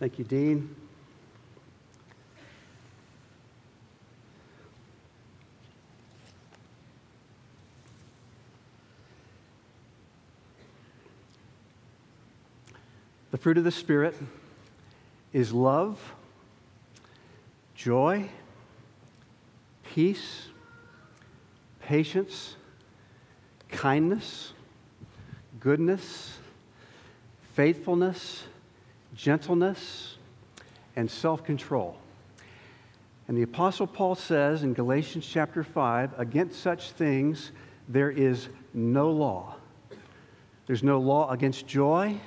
Thank you, Dean. The fruit of the Spirit is love, joy, peace, patience, kindness, goodness, faithfulness, gentleness, and self control. And the Apostle Paul says in Galatians chapter 5 against such things there is no law. There's no law against joy.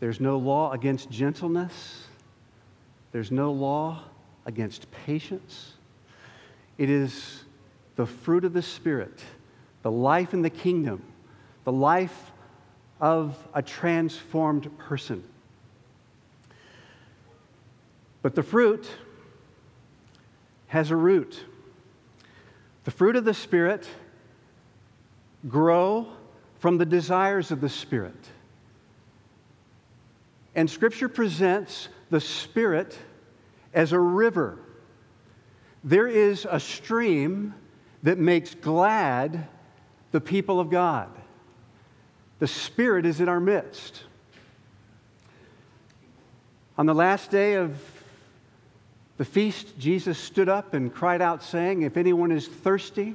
There's no law against gentleness. There's no law against patience. It is the fruit of the Spirit, the life in the kingdom, the life of a transformed person. But the fruit has a root. The fruit of the Spirit grow from the desires of the Spirit. And Scripture presents the Spirit as a river. There is a stream that makes glad the people of God. The Spirit is in our midst. On the last day of the feast, Jesus stood up and cried out, saying, If anyone is thirsty,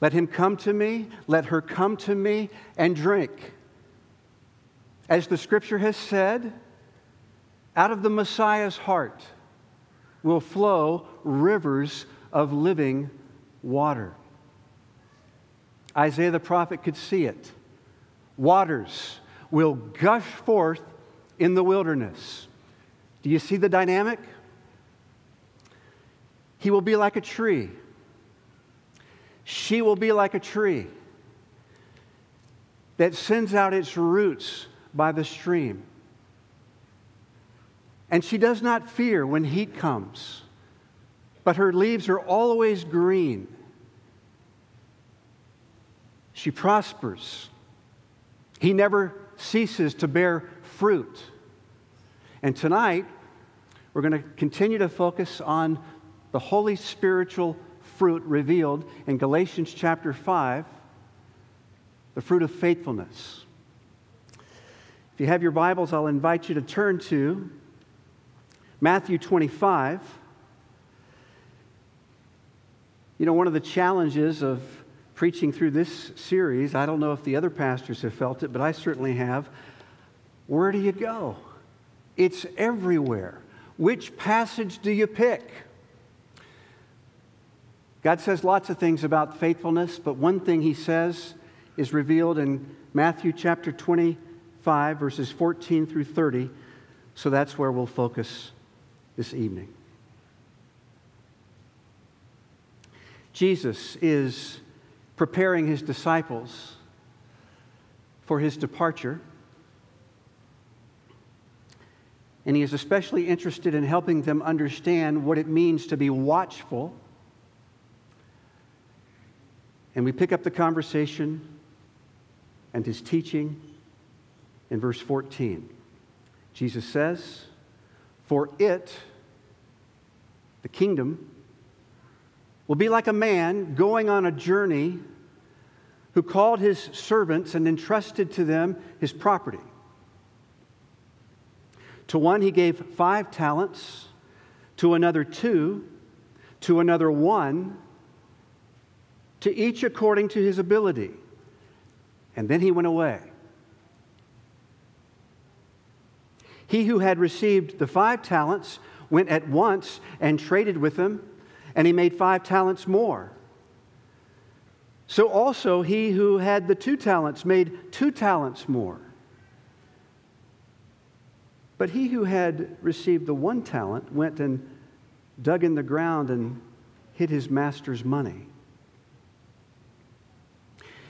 let him come to me, let her come to me and drink. As the scripture has said, out of the Messiah's heart will flow rivers of living water. Isaiah the prophet could see it. Waters will gush forth in the wilderness. Do you see the dynamic? He will be like a tree. She will be like a tree that sends out its roots by the stream. And she does not fear when heat comes, but her leaves are always green. She prospers. He never ceases to bear fruit. And tonight, we're going to continue to focus on the holy spiritual fruit revealed in Galatians chapter 5, the fruit of faithfulness. If you have your Bibles, I'll invite you to turn to Matthew 25. You know, one of the challenges of preaching through this series, I don't know if the other pastors have felt it, but I certainly have. Where do you go? It's everywhere. Which passage do you pick? God says lots of things about faithfulness, but one thing he says is revealed in Matthew chapter 25, verses 14 through 30. So that's where we'll focus this evening. Jesus is preparing his disciples for his departure. And he is especially interested in helping them understand what it means to be watchful. And we pick up the conversation and his teaching in verse 14. Jesus says, For it, the kingdom, will be like a man going on a journey who called his servants and entrusted to them his property. To one he gave five talents, to another two, to another one, to each according to his ability. And then he went away. He who had received the five talents went at once and traded with them, and he made five talents more. So also he who had the two talents made two talents more. But he who had received the one talent went and dug in the ground and hid his master's money.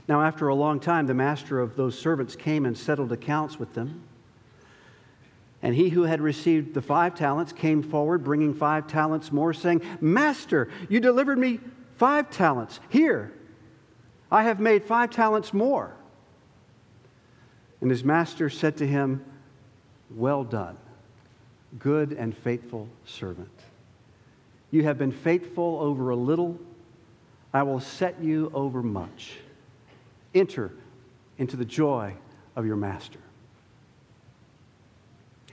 Now, after a long time, the master of those servants came and settled accounts with them. And he who had received the five talents came forward, bringing five talents more, saying, Master, you delivered me five talents. Here, I have made five talents more. And his master said to him, Well done, good and faithful servant. You have been faithful over a little, I will set you over much. Enter into the joy of your master.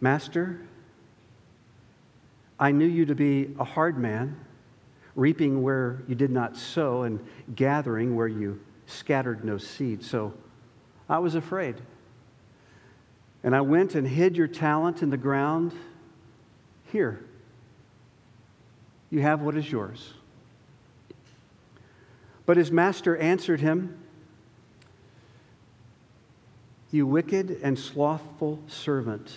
Master, I knew you to be a hard man, reaping where you did not sow and gathering where you scattered no seed. So I was afraid. And I went and hid your talent in the ground. Here, you have what is yours. But his master answered him, You wicked and slothful servant,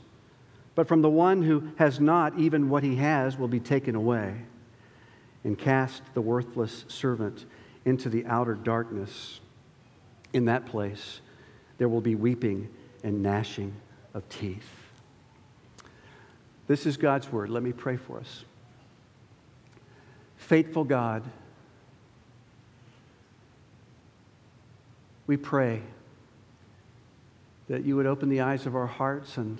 But from the one who has not, even what he has will be taken away. And cast the worthless servant into the outer darkness. In that place, there will be weeping and gnashing of teeth. This is God's word. Let me pray for us. Faithful God, we pray that you would open the eyes of our hearts and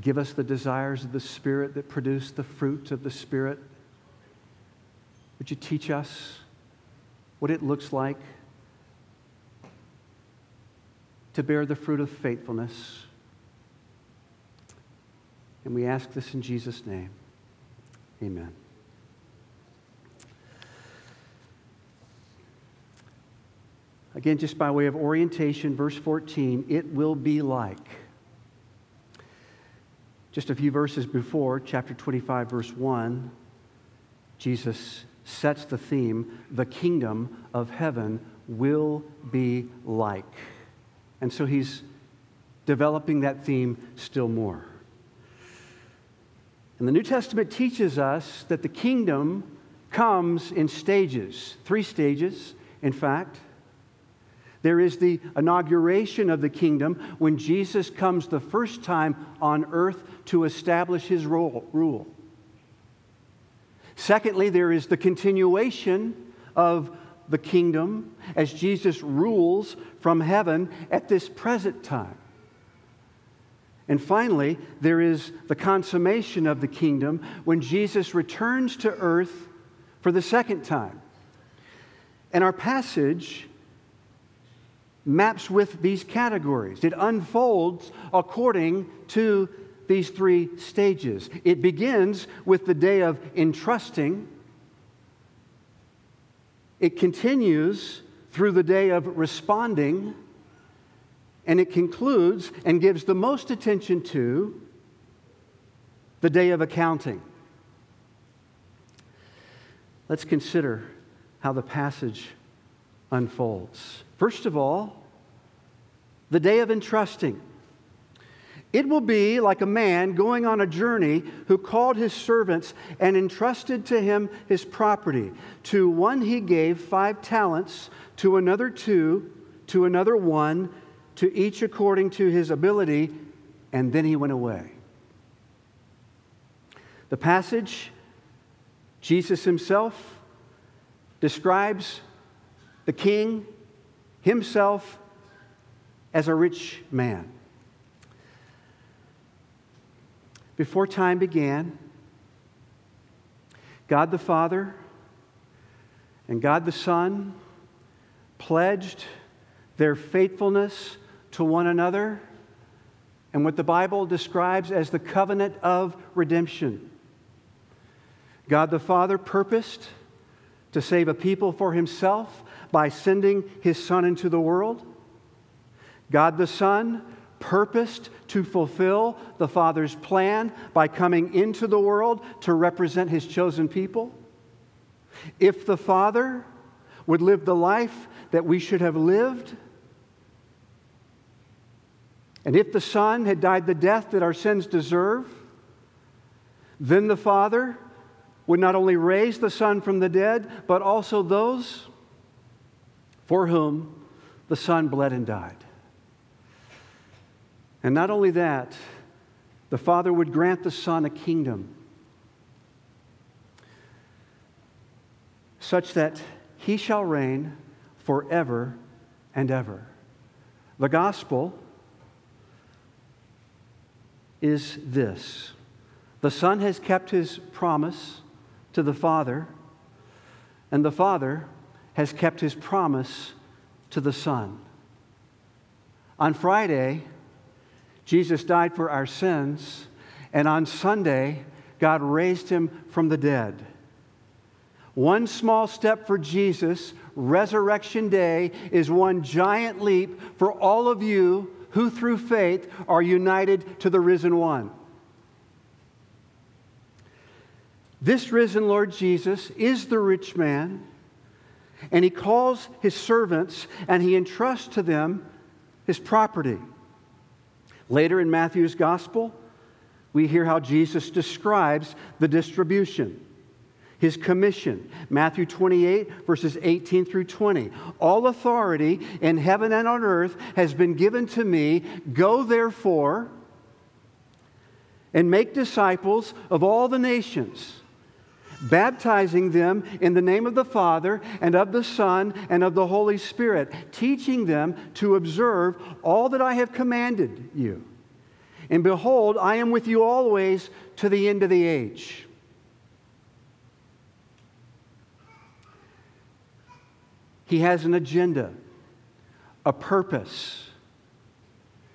give us the desires of the Spirit that produce the fruit of the Spirit. Would you teach us what it looks like to bear the fruit of faithfulness? And we ask this in Jesus' name. Amen. Again, just by way of orientation, verse 14, it will be like. Just a few verses before, chapter 25, verse 1, Jesus sets the theme the kingdom of heaven will be like. And so he's developing that theme still more. And the New Testament teaches us that the kingdom comes in stages, three stages, in fact. There is the inauguration of the kingdom when Jesus comes the first time on earth to establish his rule. Secondly, there is the continuation of the kingdom as Jesus rules from heaven at this present time. And finally, there is the consummation of the kingdom when Jesus returns to earth for the second time. And our passage maps with these categories. It unfolds according to these three stages. It begins with the day of entrusting, it continues through the day of responding, and it concludes and gives the most attention to the day of accounting. Let's consider how the passage unfolds. First of all, the day of entrusting. It will be like a man going on a journey who called his servants and entrusted to him his property. To one he gave five talents, to another two, to another one, to each according to his ability, and then he went away. The passage, Jesus himself describes the king himself as a rich man. Before time began, God the Father and God the Son pledged their faithfulness to one another and what the Bible describes as the covenant of redemption. God the Father purposed to save a people for himself by sending his Son into the world. God the Son purposed to fulfill the Father's plan by coming into the world to represent his chosen people. If the Father would live the life that we should have lived, and if the Son had died the death that our sins deserve, then the Father would not only raise the Son from the dead, but also those for whom the Son bled and died. And not only that, the Father would grant the Son a kingdom such that he shall reign forever and ever. The gospel is this the Son has kept his promise to the Father, and the Father has kept his promise to the Son. On Friday, Jesus died for our sins, and on Sunday, God raised him from the dead. One small step for Jesus, Resurrection Day, is one giant leap for all of you who, through faith, are united to the risen one. This risen Lord Jesus is the rich man, and he calls his servants and he entrusts to them his property. Later in Matthew's gospel, we hear how Jesus describes the distribution his commission. Matthew 28, verses 18 through 20. All authority in heaven and on earth has been given to me. Go therefore and make disciples of all the nations, baptizing them in the name of the Father and of the Son and of the Holy Spirit, teaching them to observe all that I have commanded you. And behold, I am with you always to the end of the age. He has an agenda, a purpose.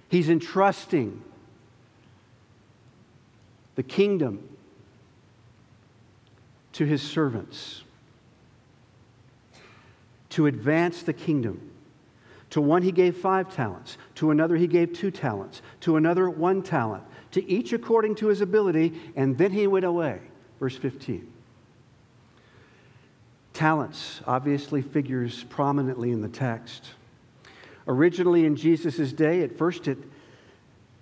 He's entrusting the kingdom to his servants to advance the kingdom. To one he gave five talents, to another he gave two talents, to another one talent, to each according to his ability, and then he went away. Verse 15. Talents obviously figures prominently in the text. Originally in Jesus' day, at first it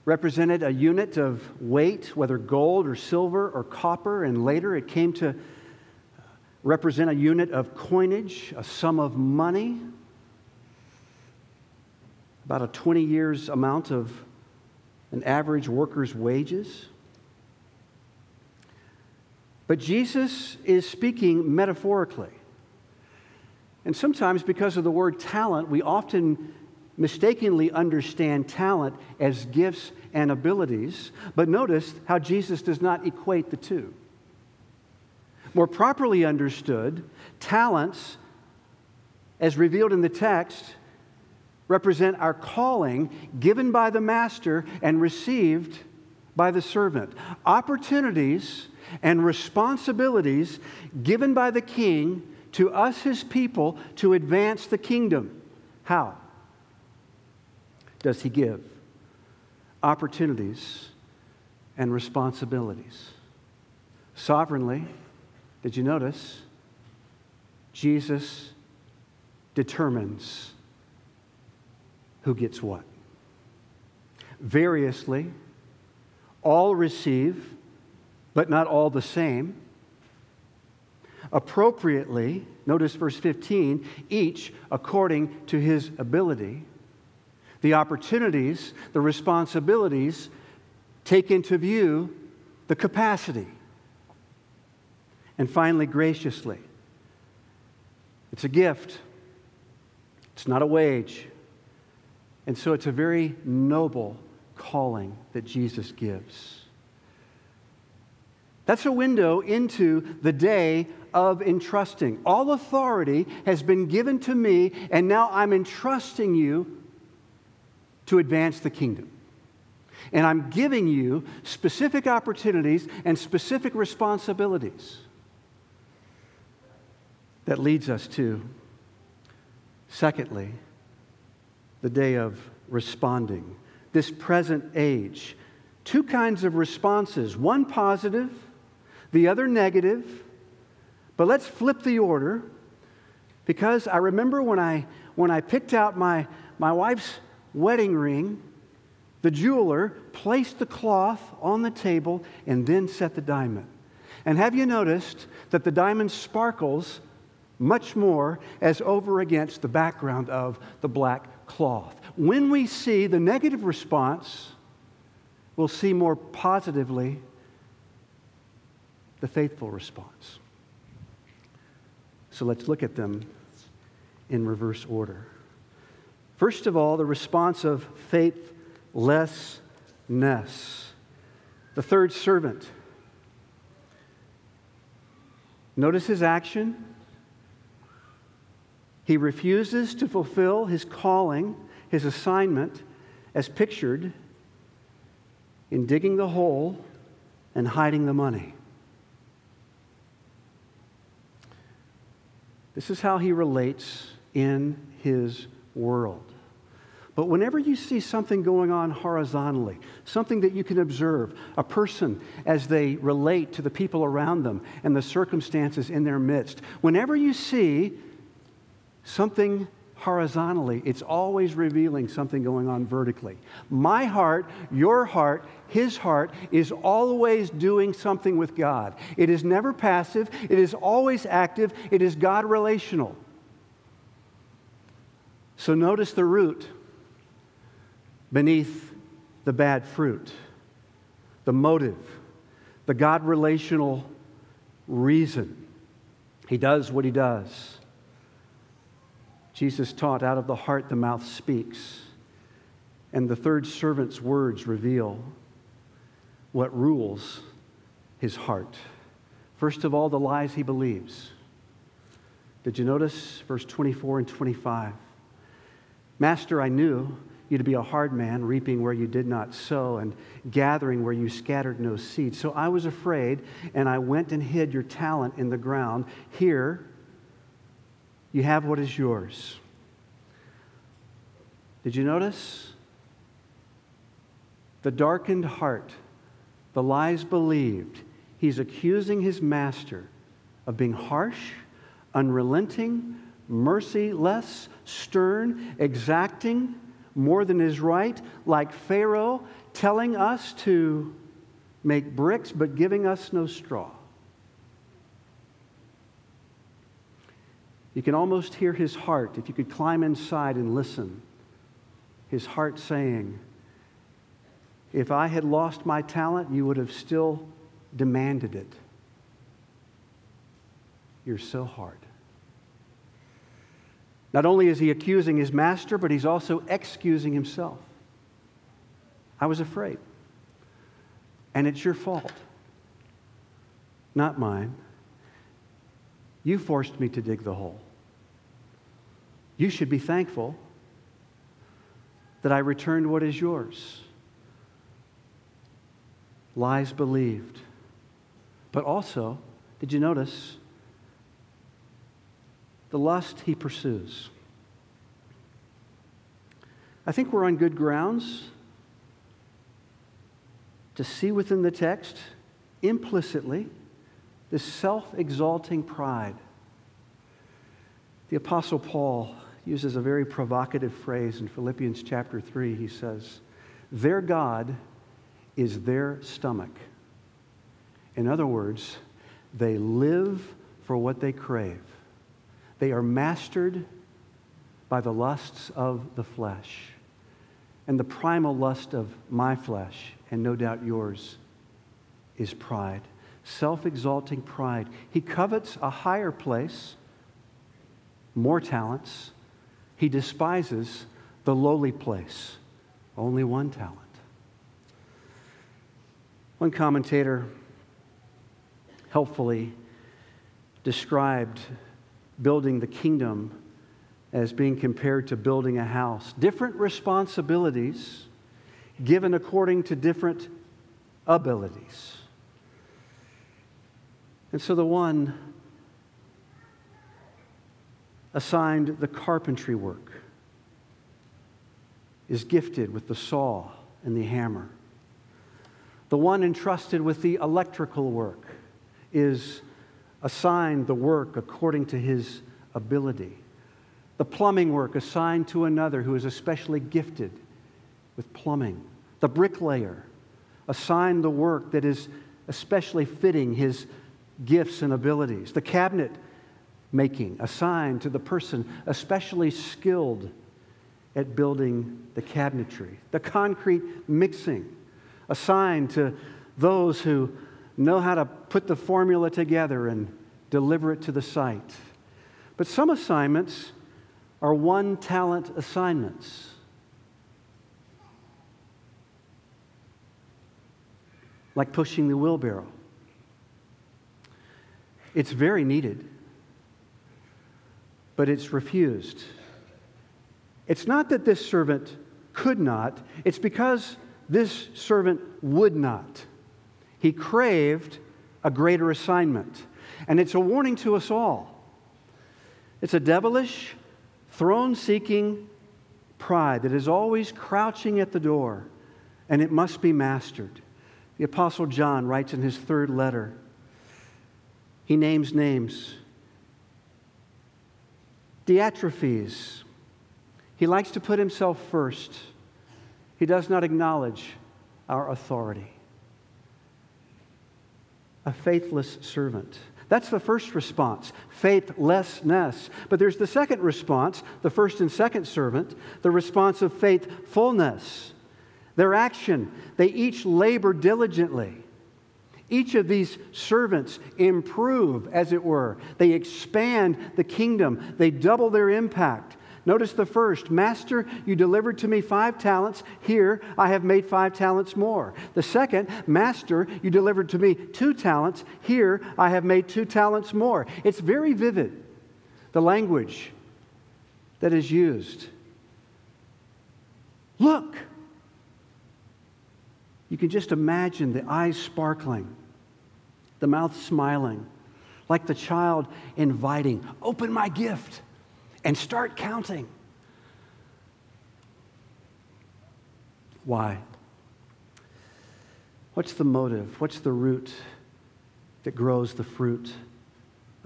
represented a unit of weight, whether gold or silver or copper, and later it came to represent a unit of coinage, a sum of money, about a 20 years amount of an average worker's wages. But Jesus is speaking metaphorically. And sometimes, because of the word talent, we often mistakenly understand talent as gifts and abilities. But notice how Jesus does not equate the two. More properly understood, talents, as revealed in the text, represent our calling given by the master and received by the servant. Opportunities and responsibilities given by the king to us, his people, to advance the kingdom. How does he give? Opportunities and responsibilities. Sovereignly, did you notice? Jesus determines who gets what. Variously, all receive, but not all the same appropriately, notice verse 15, each according to his ability. The opportunities, the responsibilities take into view the capacity. And finally, graciously. It's a gift, it's not a wage. And so it's a very noble calling that Jesus gives. That's a window into the day of entrusting. All authority has been given to me, and now I'm entrusting you to advance the kingdom. And I'm giving you specific opportunities and specific responsibilities. That leads us to, secondly, the day of responding. This present age. Two kinds of responses one positive, the other negative. But let's flip the order because I remember when I, when I picked out my, my wife's wedding ring, the jeweler placed the cloth on the table and then set the diamond. And have you noticed that the diamond sparkles much more as over against the background of the black cloth? When we see the negative response, we'll see more positively the faithful response. So let's look at them in reverse order. First of all, the response of faithlessness. The third servant. Notice his action. He refuses to fulfill his calling, his assignment, as pictured in digging the hole and hiding the money. This is how he relates in his world. But whenever you see something going on horizontally, something that you can observe, a person as they relate to the people around them and the circumstances in their midst, whenever you see something horizontally, it's always revealing something going on vertically. My heart, your heart, his heart is always doing something with God. It is never passive, it is always active, it is God relational. So notice the root beneath the bad fruit, the motive, the God relational reason. He does what he does. Jesus taught, out of the heart the mouth speaks. And the third servant's words reveal what rules his heart. First of all, the lies he believes. Did you notice verse 24 and 25? Master, I knew you to be a hard man, reaping where you did not sow and gathering where you scattered no seed. So I was afraid, and I went and hid your talent in the ground. Here, you have what is yours. Did you notice? The darkened heart, the lies believed. He's accusing his master of being harsh, unrelenting, merciless, stern, exacting, more than is right, like Pharaoh, telling us to make bricks but giving us no straw. You can almost hear his heart, if you could climb inside and listen, his heart saying, If I had lost my talent, you would have still demanded it. You're so hard. Not only is he accusing his master, but he's also excusing himself. I was afraid. And it's your fault, not mine. You forced me to dig the hole. You should be thankful that I returned what is yours. Lies believed. But also, did you notice the lust he pursues? I think we're on good grounds to see within the text implicitly this self exalting pride. The Apostle Paul uses a very provocative phrase in Philippians chapter 3. He says, Their God is their stomach. In other words, they live for what they crave. They are mastered by the lusts of the flesh. And the primal lust of my flesh, and no doubt yours, is pride. Self exalting pride. He covets a higher place, more talents, he despises the lowly place, only one talent. One commentator helpfully described building the kingdom as being compared to building a house. Different responsibilities given according to different abilities. And so the one assigned the carpentry work is gifted with the saw and the hammer. The one entrusted with the electrical work is assigned the work according to his ability. The plumbing work assigned to another who is especially gifted with plumbing. The bricklayer assigned the work that is especially fitting his gifts and abilities. The cabinet making assigned to the person especially skilled at building the cabinetry. The concrete mixing assigned to those who know how to put the formula together and deliver it to the site. But some assignments are one talent assignments. Like pushing the wheelbarrow. It's very needed, but it's refused. It's not that this servant could not, it's because this servant would not. He craved a greater assignment. And it's a warning to us all. It's a devilish, throne seeking pride that is always crouching at the door, and it must be mastered. The Apostle John writes in his third letter, he names names. Diotrephes, he likes to put himself first. He does not acknowledge our authority. A faithless servant. That's the first response, faithlessness. But there's the second response, the first and second servant, the response of faithfulness. Their action, they each labor diligently. Each of these servants improve, as it were. They expand the kingdom, they double their impact. Notice the first Master, you delivered to me five talents. Here, I have made five talents more. The second, Master, you delivered to me two talents. Here, I have made two talents more. It's very vivid, the language that is used. Look. You can just imagine the eyes sparkling, the mouth smiling, like the child inviting, Open my gift and start counting. Why? What's the motive? What's the root that grows the fruit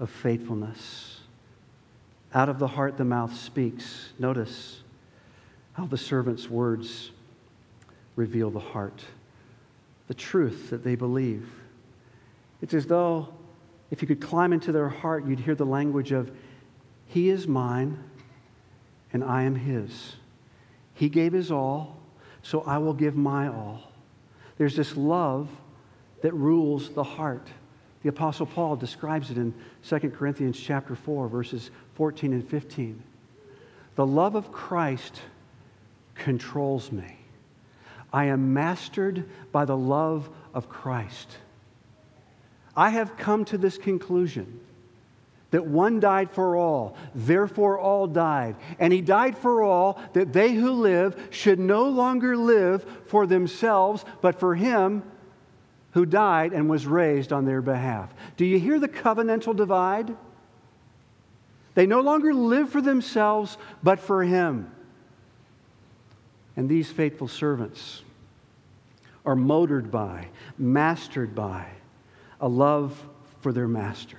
of faithfulness? Out of the heart, the mouth speaks. Notice how the servant's words reveal the heart, the truth that they believe. It's as though if you could climb into their heart, you'd hear the language of, he is mine, and I am His. He gave His all, so I will give my all. There's this love that rules the heart. The Apostle Paul describes it in 2 Corinthians chapter 4, verses 14 and 15. The love of Christ controls me. I am mastered by the love of Christ. I have come to this conclusion that one died for all, therefore all died. And he died for all, that they who live should no longer live for themselves, but for him who died and was raised on their behalf. Do you hear the covenantal divide? They no longer live for themselves, but for him. And these faithful servants are motored by, mastered by a love for their master.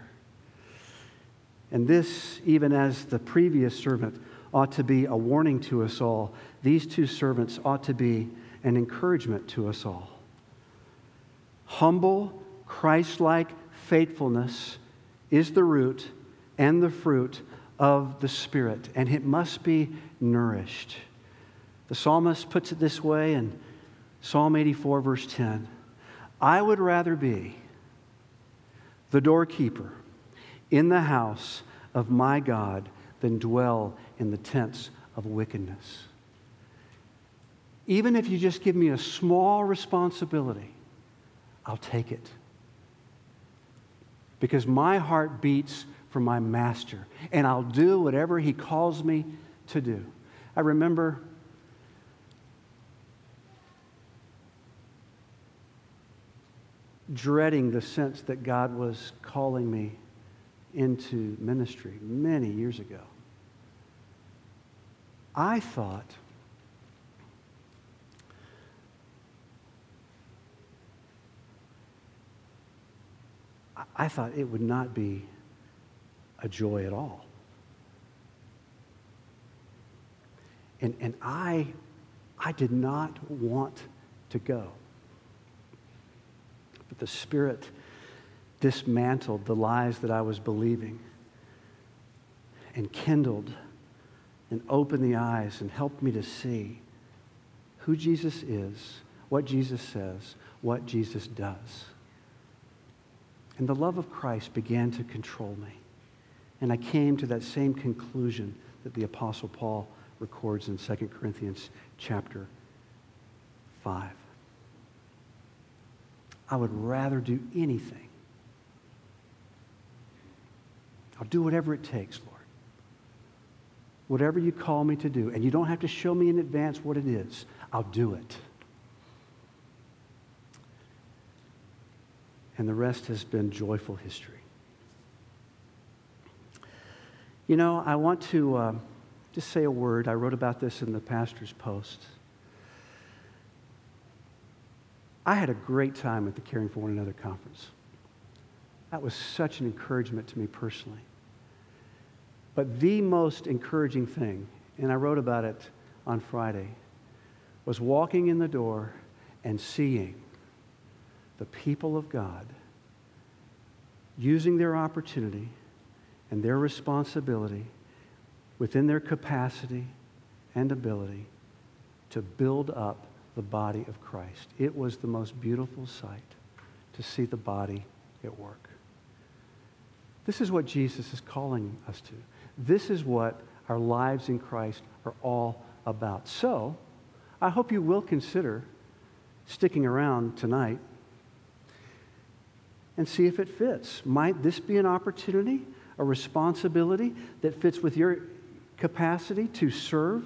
And this, even as the previous servant, ought to be a warning to us all. These two servants ought to be an encouragement to us all. Humble, Christ like faithfulness is the root and the fruit of the Spirit, and it must be nourished. The psalmist puts it this way in Psalm 84, verse 10 I would rather be the doorkeeper in the house of my God than dwell in the tents of wickedness. Even if you just give me a small responsibility, I'll take it. Because my heart beats for my master, and I'll do whatever he calls me to do. I remember dreading the sense that God was calling me into ministry many years ago. I thought I thought it would not be a joy at all. And, and I, I did not want to go. But the Spirit dismantled the lies that I was believing and kindled and opened the eyes and helped me to see who Jesus is, what Jesus says, what Jesus does. And the love of Christ began to control me. And I came to that same conclusion that the Apostle Paul records in 2 Corinthians chapter 5. I would rather do anything. I'll do whatever it takes, Lord. Whatever you call me to do. And you don't have to show me in advance what it is, I'll do it. And the rest has been joyful history. You know, I want to uh, just say a word. I wrote about this in the pastor's post. I had a great time at the Caring for One Another conference. That was such an encouragement to me personally. But the most encouraging thing, and I wrote about it on Friday, was walking in the door and seeing the people of God using their opportunity and their responsibility within their capacity and ability to build up the body of Christ. It was the most beautiful sight to see the body at work. This is what Jesus is calling us to. This is what our lives in Christ are all about. So, I hope you will consider sticking around tonight and see if it fits. Might this be an opportunity a responsibility that fits with your capacity to serve,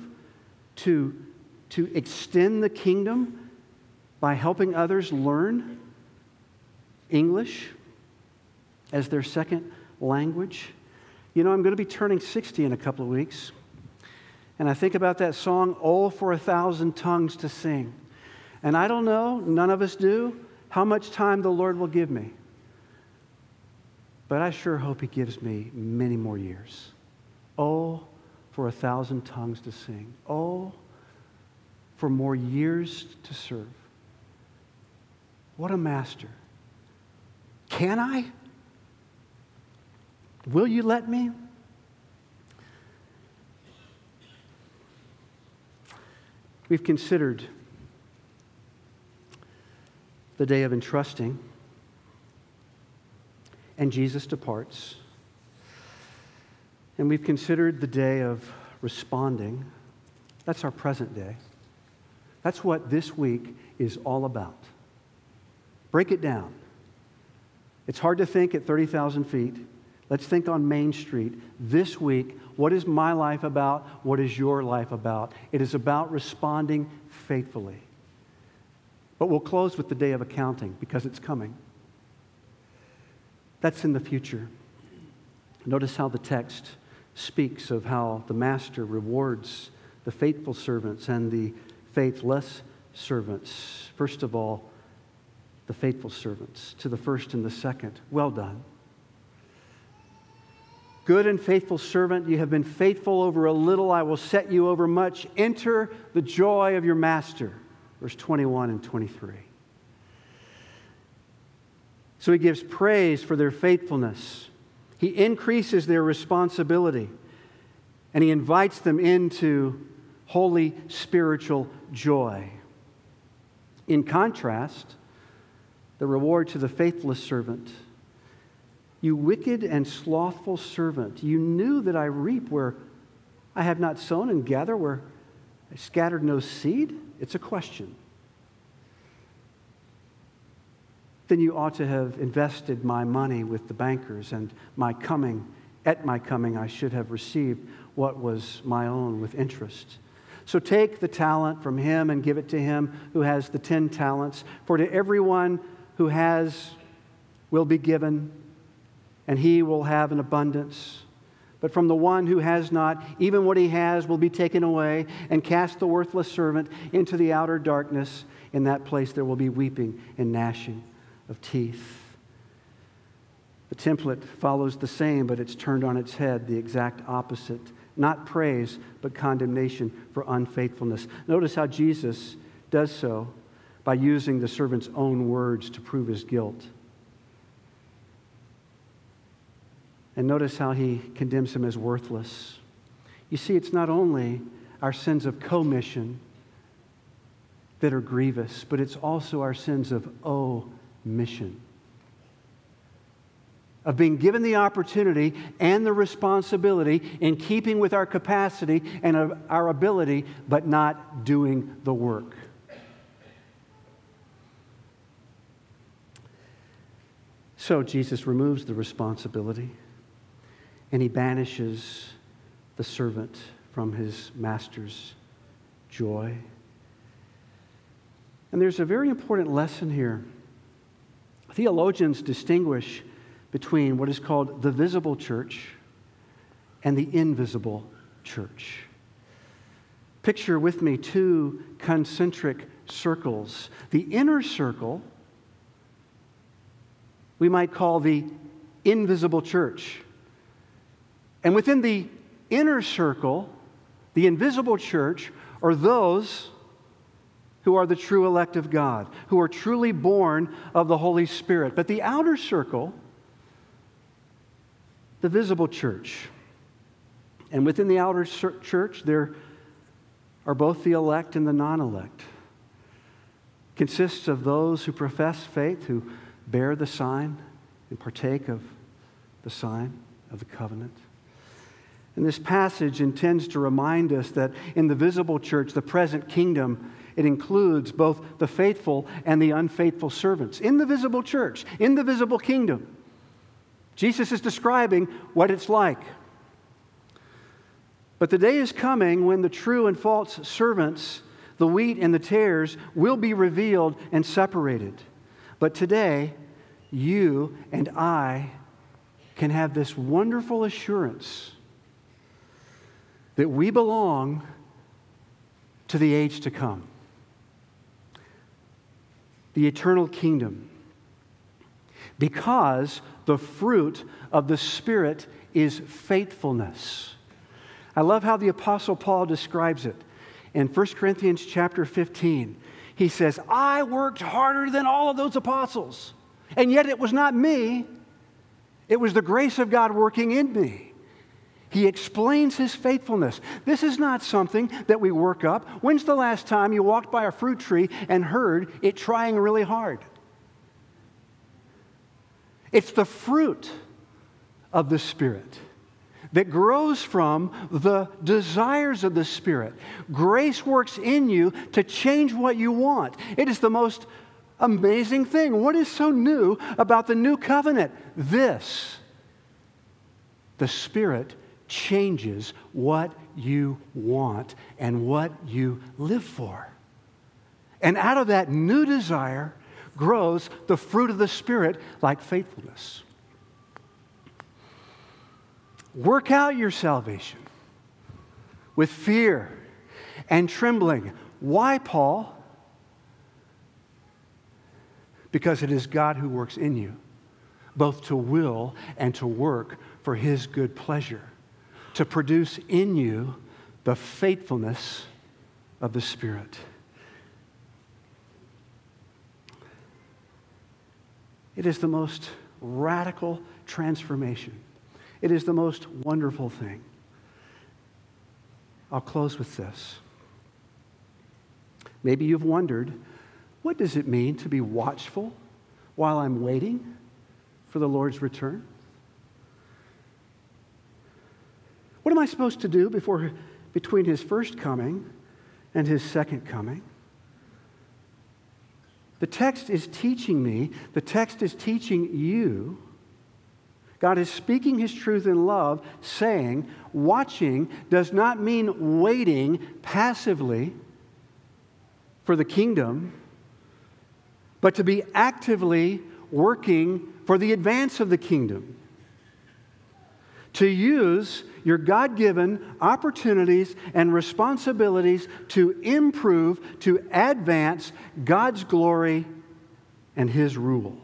to, to extend the kingdom by helping others learn English as their second language. You know, I'm going to be turning 60 in a couple of weeks. And I think about that song, All for a Thousand Tongues to Sing. And I don't know, none of us do, how much time the Lord will give me. But I sure hope He gives me many more years. Oh, for a thousand tongues to sing. Oh, for more years to serve. What a master. Can I? Will you let me? We've considered the day of entrusting and Jesus departs. And we've considered the day of responding. That's our present day. That's what this week is all about. Break it down. It's hard to think at 30,000 feet. Let's think on Main Street. This week, what is my life about? What is your life about? It is about responding faithfully. But we'll close with the day of accounting because it's coming. That's in the future. Notice how the text speaks of how the master rewards the faithful servants and the faithless servants. First of all, the faithful servants, to the first and the second. Well done. Good and faithful servant, you have been faithful over a little, I will set you over much. Enter the joy of your master. Verse 21 and 23. So he gives praise for their faithfulness. He increases their responsibility and he invites them into holy spiritual joy. In contrast, the reward to the faithless servant You wicked and slothful servant, you knew that I reap where I have not sown and gather where I scattered no seed? It's a question. then you ought to have invested my money with the bankers, and my coming, at my coming, I should have received what was my own with interest. So take the talent from him and give it to him who has the ten talents. For to everyone who has will be given, and he will have an abundance. but from the one who has not, even what he has will be taken away, and cast the worthless servant into the outer darkness. In that place there will be weeping and gnashing of teeth. The template follows the same, but it's turned on its head, the exact opposite. Not praise, but condemnation for unfaithfulness. Notice how Jesus does so by using the servant's own words to prove his guilt. And notice how he condemns him as worthless. You see, it's not only our sins of commission that are grievous, but it's also our sins of omission. Of being given the opportunity and the responsibility in keeping with our capacity and our ability, but not doing the work. So Jesus removes the responsibility and he banishes the servant from his master's joy. And there's a very important lesson here. Theologians distinguish between what is called the visible church and the invisible church. Picture with me two concentric circles. The inner circle we might call the invisible church. And within the inner circle, the invisible church, are those who are the true elect of God, who are truly born of the Holy Spirit. But the outer circle, the visible church, and within the outer church, there are both the elect and the non elect. Consists of those who profess faith, who bear the sign and partake of the sign of the covenant. And this passage intends to remind us that in the visible church, the present kingdom, it includes both the faithful and the unfaithful servants. In the visible church, in the visible kingdom, Jesus is describing what it's like. But the day is coming when the true and false servants, the wheat and the tares, will be revealed and separated. But today, you and I can have this wonderful assurance that we belong to the age to come, the eternal kingdom, because the fruit of the Spirit is faithfulness. I love how the Apostle Paul describes it in 1 Corinthians chapter 15. He says, I worked harder than all of those apostles, and yet it was not me, it was the grace of God working in me. He explains his faithfulness. This is not something that we work up. When's the last time you walked by a fruit tree and heard it trying really hard? It's the fruit of the Spirit that grows from the desires of the Spirit. Grace works in you to change what you want. It is the most amazing thing. What is so new about the new covenant? This the Spirit changes what you want and what you live for. And out of that new desire grows the fruit of the Spirit, like faithfulness. Work out your salvation with fear and trembling. Why, Paul? Because it is God who works in you, both to will and to work for his good pleasure to produce in you the faithfulness of the Spirit. It is the most radical transformation. It is the most wonderful thing. I'll close with this. Maybe you've wondered what does it mean to be watchful while I'm waiting for the Lord's return? What am I supposed to do before, between his first coming and his second coming? The text is teaching me, the text is teaching you. God is speaking his truth in love, saying, watching does not mean waiting passively for the kingdom, but to be actively working for the advance of the kingdom to use your God given opportunities and responsibilities to improve, to advance God's glory and His rule.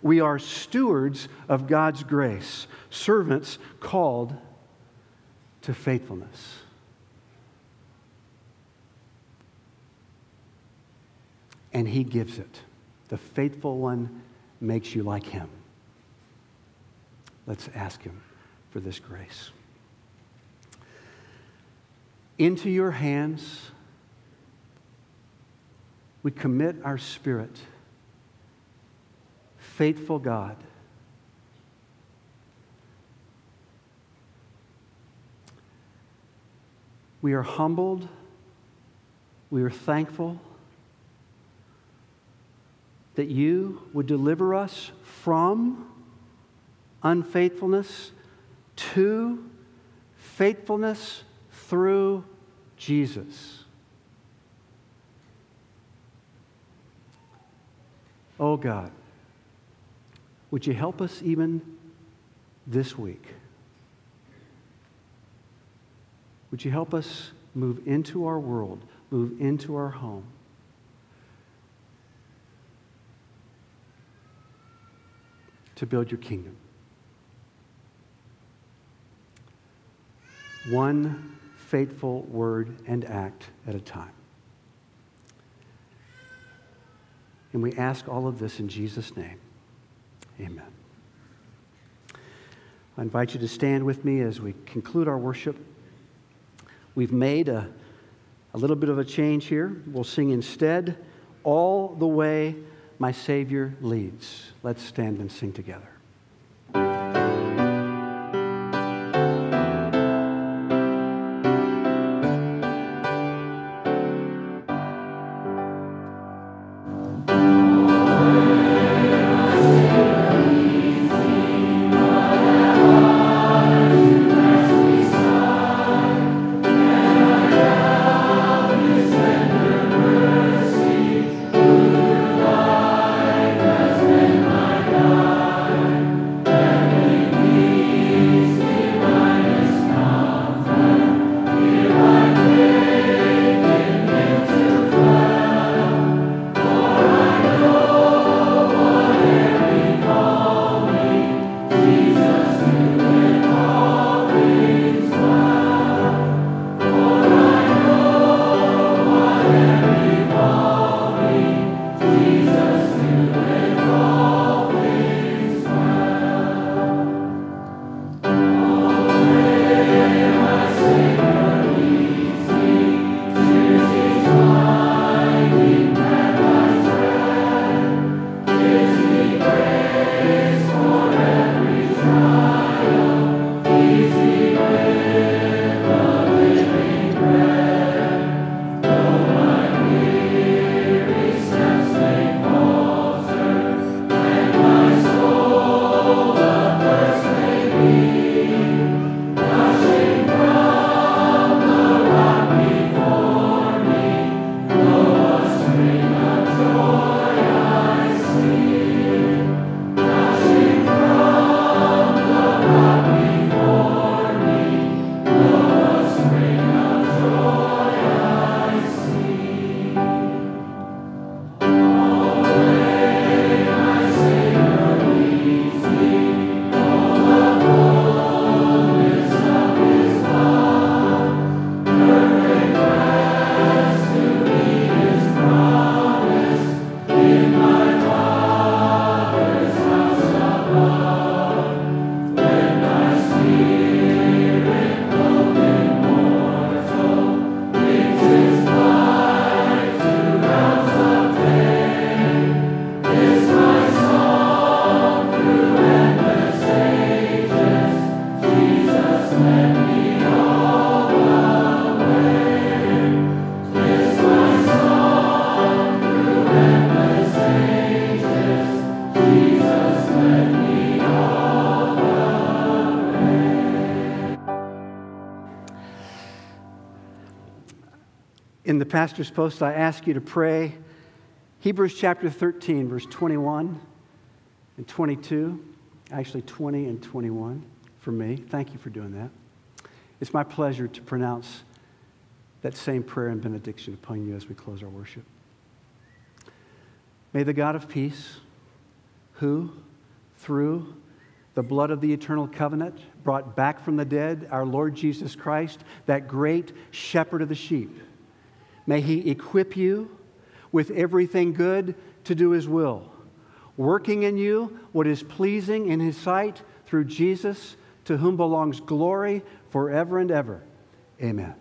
We are stewards of God's grace, servants called to faithfulness. And He gives it. The faithful one makes you like Him. Let's ask Him for this grace. Into your hands, we commit our spirit. Faithful God. We are humbled. We are thankful that you would deliver us from unfaithfulness to faithfulness through Jesus. Oh God, would you help us even this week? Would you help us move into our world, move into our home? To build your kingdom. one faithful word and act at a time. And we ask all of this in Jesus' name. Amen. I invite you to stand with me as we conclude our worship. We've made a, a little bit of a change here. We'll sing instead, All the Way My Savior Leads. Let's stand and sing together. Pastor's post, I ask you to pray Hebrews chapter 13, verse 21 and 22, actually 20 and 21. for me. Thank you for doing that. It's my pleasure to pronounce that same prayer and benediction upon you as we close our worship. May the God of peace, who, through the blood of the eternal covenant, brought back from the dead our Lord Jesus Christ, that great shepherd of the sheep, may he equip you with everything good to do his will, working in you what is pleasing in his sight through Jesus, to whom belongs glory forever and ever. Amen.